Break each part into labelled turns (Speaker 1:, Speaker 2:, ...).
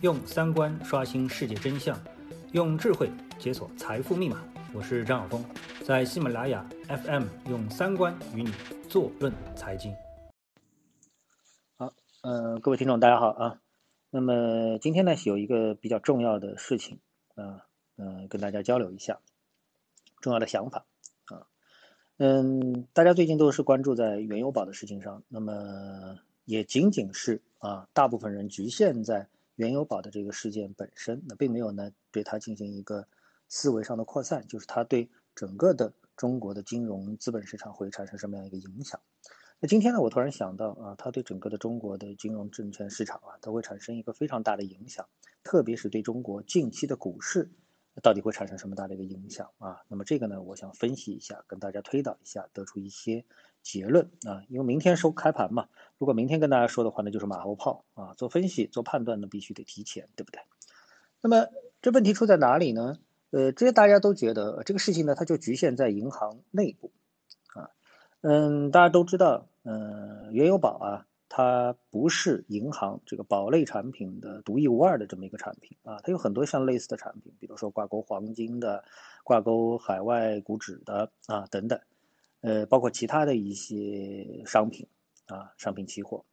Speaker 1: 用三观刷新世界真相，用智慧解锁财富密码。我是张晓峰，在喜马拉雅 FM 用三观与你坐论财经。好，呃，各位听众，大家好啊。那么今天呢，有一个比较重要的事情啊，嗯，跟大家交流一下重要的想法啊。嗯，大家最近都是关注在原油宝的事情上，那么也仅仅是啊，大部分人局限在。原油宝的这个事件本身，那并没有呢对它进行一个思维上的扩散，就是它对整个的中国的金融资本市场会产生什么样一个影响？那今天呢，我突然想到啊，它对整个的中国的金融证券市场啊，都会产生一个非常大的影响，特别是对中国近期的股市。到底会产生什么大的一个影响啊？那么这个呢，我想分析一下，跟大家推导一下，得出一些结论啊。因为明天收开盘嘛，如果明天跟大家说的话呢，就是马后炮啊。做分析、做判断呢，必须得提前，对不对？那么这问题出在哪里呢？呃，这些大家都觉得这个事情呢，它就局限在银行内部啊。嗯，大家都知道，嗯，原油宝啊。它不是银行这个宝类产品的独一无二的这么一个产品啊，它有很多像类似的产品，比如说挂钩黄金的、挂钩海外股指的啊等等，呃，包括其他的一些商品啊，商品期货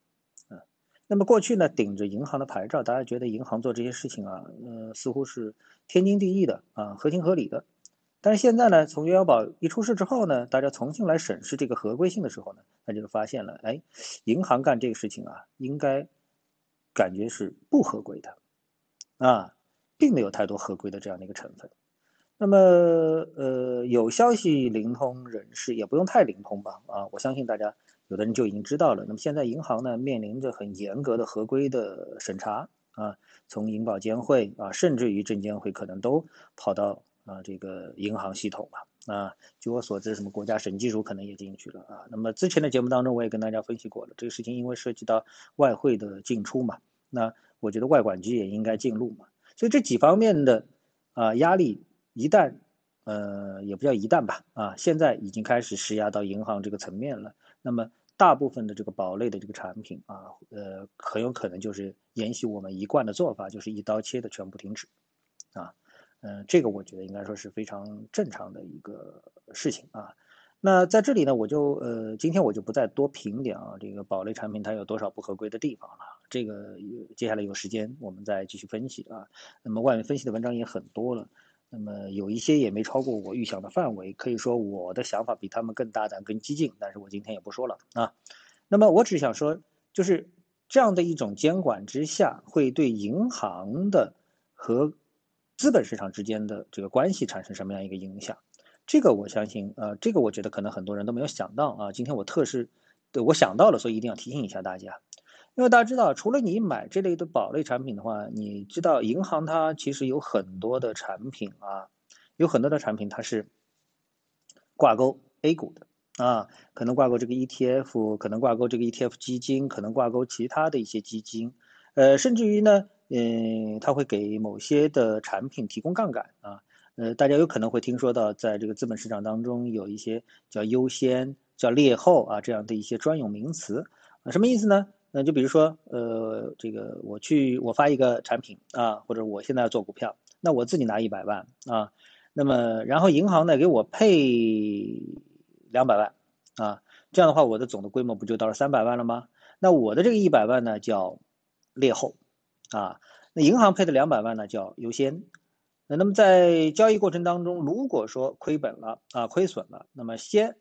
Speaker 1: 啊。那么过去呢，顶着银行的牌照，大家觉得银行做这些事情啊，呃，似乎是天经地义的啊，合情合理的。但是现在呢，从余额宝一出事之后呢，大家重新来审视这个合规性的时候呢，那就发现了，哎，银行干这个事情啊，应该感觉是不合规的，啊，并没有太多合规的这样的一个成分。那么，呃，有消息灵通人士也不用太灵通吧，啊，我相信大家有的人就已经知道了。那么现在银行呢，面临着很严格的合规的审查啊，从银保监会啊，甚至于证监会可能都跑到。啊，这个银行系统嘛，啊，据我所知，什么国家审计署可能也进去了啊。那么之前的节目当中，我也跟大家分析过了，这个事情因为涉及到外汇的进出嘛，那我觉得外管局也应该进入嘛。所以这几方面的啊压力，一旦呃也不叫一旦吧，啊，现在已经开始施压到银行这个层面了。那么大部分的这个宝类的这个产品啊，呃，很有可能就是沿袭我们一贯的做法，就是一刀切的全部停止，啊。嗯，这个我觉得应该说是非常正常的一个事情啊。那在这里呢，我就呃，今天我就不再多评点啊，这个宝类产品它有多少不合规的地方了。这个接下来有时间我们再继续分析啊。那么外面分析的文章也很多了，那么有一些也没超过我预想的范围，可以说我的想法比他们更大胆、更激进，但是我今天也不说了啊。那么我只想说，就是这样的一种监管之下，会对银行的和资本市场之间的这个关系产生什么样一个影响？这个我相信，呃，这个我觉得可能很多人都没有想到啊。今天我特是，对我想到了，所以一定要提醒一下大家。因为大家知道，除了你买这类的保类产品的话，你知道银行它其实有很多的产品啊，有很多的产品它是挂钩 A 股的啊，可能挂钩这个 ETF，可能挂钩这个 ETF 基金，可能挂钩其他的一些基金，呃，甚至于呢。嗯，它会给某些的产品提供杠杆啊，呃，大家有可能会听说到，在这个资本市场当中有一些叫优先、叫劣后啊这样的一些专有名词，什么意思呢？那就比如说，呃，这个我去我发一个产品啊，或者我现在要做股票，那我自己拿一百万啊，那么然后银行呢给我配两百万啊，这样的话我的总的规模不就到了三百万了吗？那我的这个一百万呢叫劣后。啊，那银行配的两百万呢叫优先，那那么在交易过程当中，如果说亏本了啊，亏损了，那么先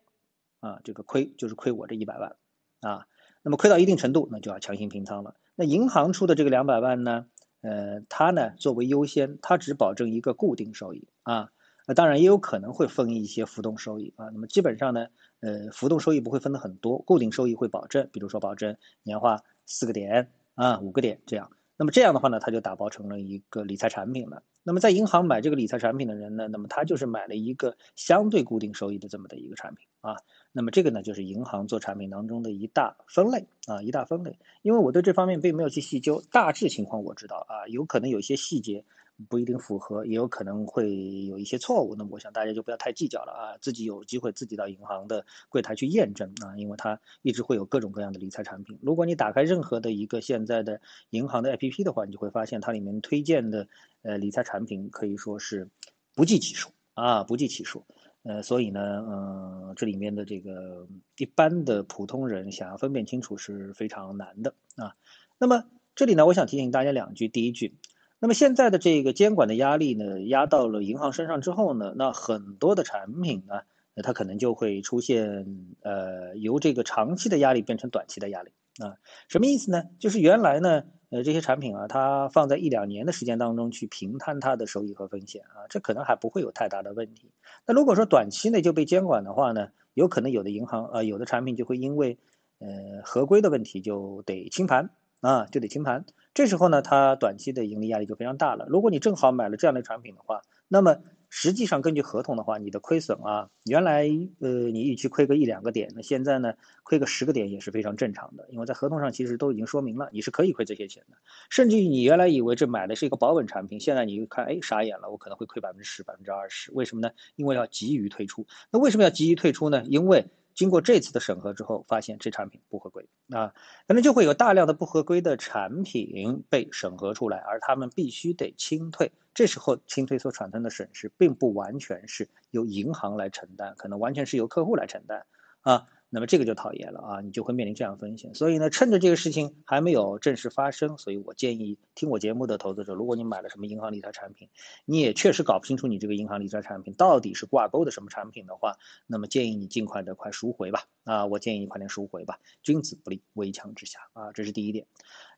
Speaker 1: 啊这个亏就是亏我这一百万啊，那么亏到一定程度，那就要强行平仓了。那银行出的这个两百万呢，呃，它呢作为优先，它只保证一个固定收益啊，那当然也有可能会分一些浮动收益啊，那么基本上呢，呃，浮动收益不会分的很多，固定收益会保证，比如说保证年化四个点啊，五个点这样。那么这样的话呢，它就打包成了一个理财产品了。那么在银行买这个理财产品的人呢，那么他就是买了一个相对固定收益的这么的一个产品啊。那么这个呢，就是银行做产品当中的一大分类啊，一大分类。因为我对这方面并没有去细究，大致情况我知道啊，有可能有些细节不一定符合，也有可能会有一些错误。那么我想大家就不要太计较了啊，自己有机会自己到银行的柜台去验证啊，因为它一直会有各种各样的理财产品。如果你打开任何的一个现在的银行的 APP 的话，你就会发现它里面推荐的呃理财产品可以说是不计其数啊，不计其数。呃，所以呢，嗯，这里面的这个一般的普通人想要分辨清楚是非常难的啊。那么这里呢，我想提醒大家两句。第一句，那么现在的这个监管的压力呢，压到了银行身上之后呢，那很多的产品呢，它可能就会出现呃，由这个长期的压力变成短期的压力啊。什么意思呢？就是原来呢。呃，这些产品啊，它放在一两年的时间当中去平摊它的收益和风险啊，这可能还不会有太大的问题。那如果说短期内就被监管的话呢，有可能有的银行啊，有的产品就会因为呃合规的问题就得清盘啊，就得清盘。这时候呢，它短期的盈利压力就非常大了。如果你正好买了这样的产品的话，那么。实际上，根据合同的话，你的亏损啊，原来呃你预期亏个一两个点，那现在呢亏个十个点也是非常正常的，因为在合同上其实都已经说明了你是可以亏这些钱的。甚至于你原来以为这买的是一个保本产品，现在你一看，哎，傻眼了，我可能会亏百分之十、百分之二十。为什么呢？因为要急于退出。那为什么要急于退出呢？因为经过这次的审核之后，发现这产品不合规啊，可能就会有大量的不合规的产品被审核出来，而他们必须得清退。这时候清退所产生的损失，并不完全是由银行来承担，可能完全是由客户来承担啊。那么这个就讨厌了啊，你就会面临这样风险。所以呢，趁着这个事情还没有正式发生，所以我建议听我节目的投资者，如果你买了什么银行理财产品，你也确实搞不清楚你这个银行理财产品到底是挂钩的什么产品的话，那么建议你尽快的快赎回吧。啊，我建议你快点赎回吧。君子不立危墙之下啊，这是第一点。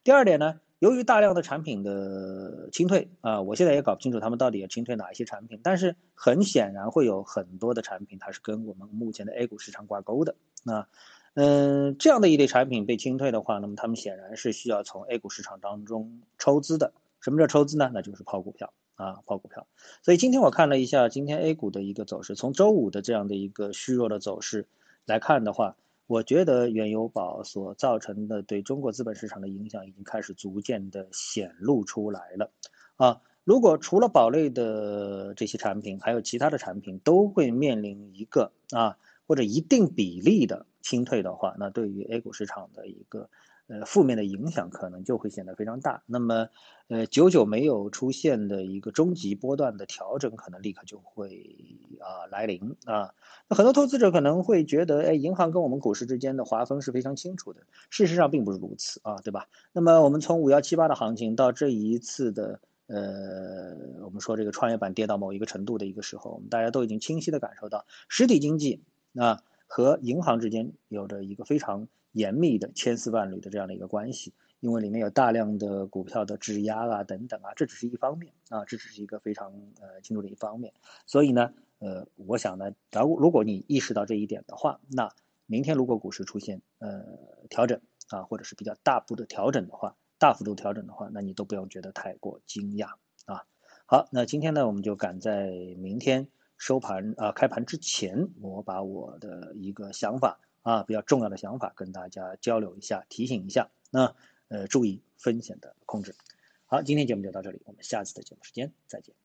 Speaker 1: 第二点呢？由于大量的产品的清退啊，我现在也搞不清楚他们到底要清退哪一些产品，但是很显然会有很多的产品它是跟我们目前的 A 股市场挂钩的啊，嗯，这样的一类产品被清退的话，那么他们显然是需要从 A 股市场当中抽资的。什么叫抽资呢？那就是抛股票啊，抛股票。所以今天我看了一下今天 A 股的一个走势，从周五的这样的一个虚弱的走势来看的话。我觉得原油宝所造成的对中国资本市场的影响已经开始逐渐的显露出来了，啊，如果除了宝类的这些产品，还有其他的产品都会面临一个啊或者一定比例的清退的话，那对于 A 股市场的一个。呃，负面的影响可能就会显得非常大。那么，呃，久久没有出现的一个中级波段的调整，可能立刻就会啊来临啊。那很多投资者可能会觉得，哎，银行跟我们股市之间的划分是非常清楚的。事实上并不是如此啊，对吧？那么我们从五幺七八的行情到这一次的呃，我们说这个创业板跌到某一个程度的一个时候，我们大家都已经清晰的感受到，实体经济啊和银行之间有着一个非常。严密的千丝万缕的这样的一个关系，因为里面有大量的股票的质押啊等等啊，这只是一方面啊，这只是一个非常呃清楚的一方面。所以呢，呃，我想呢，假如如果你意识到这一点的话，那明天如果股市出现呃调整啊，或者是比较大幅的调整的话，大幅度调整的话，那你都不用觉得太过惊讶啊。好，那今天呢，我们就赶在明天收盘啊开盘之前，我把我的一个想法。啊，比较重要的想法跟大家交流一下，提醒一下。那呃，注意风险的控制。好，今天节目就到这里，我们下次的节目时间再见。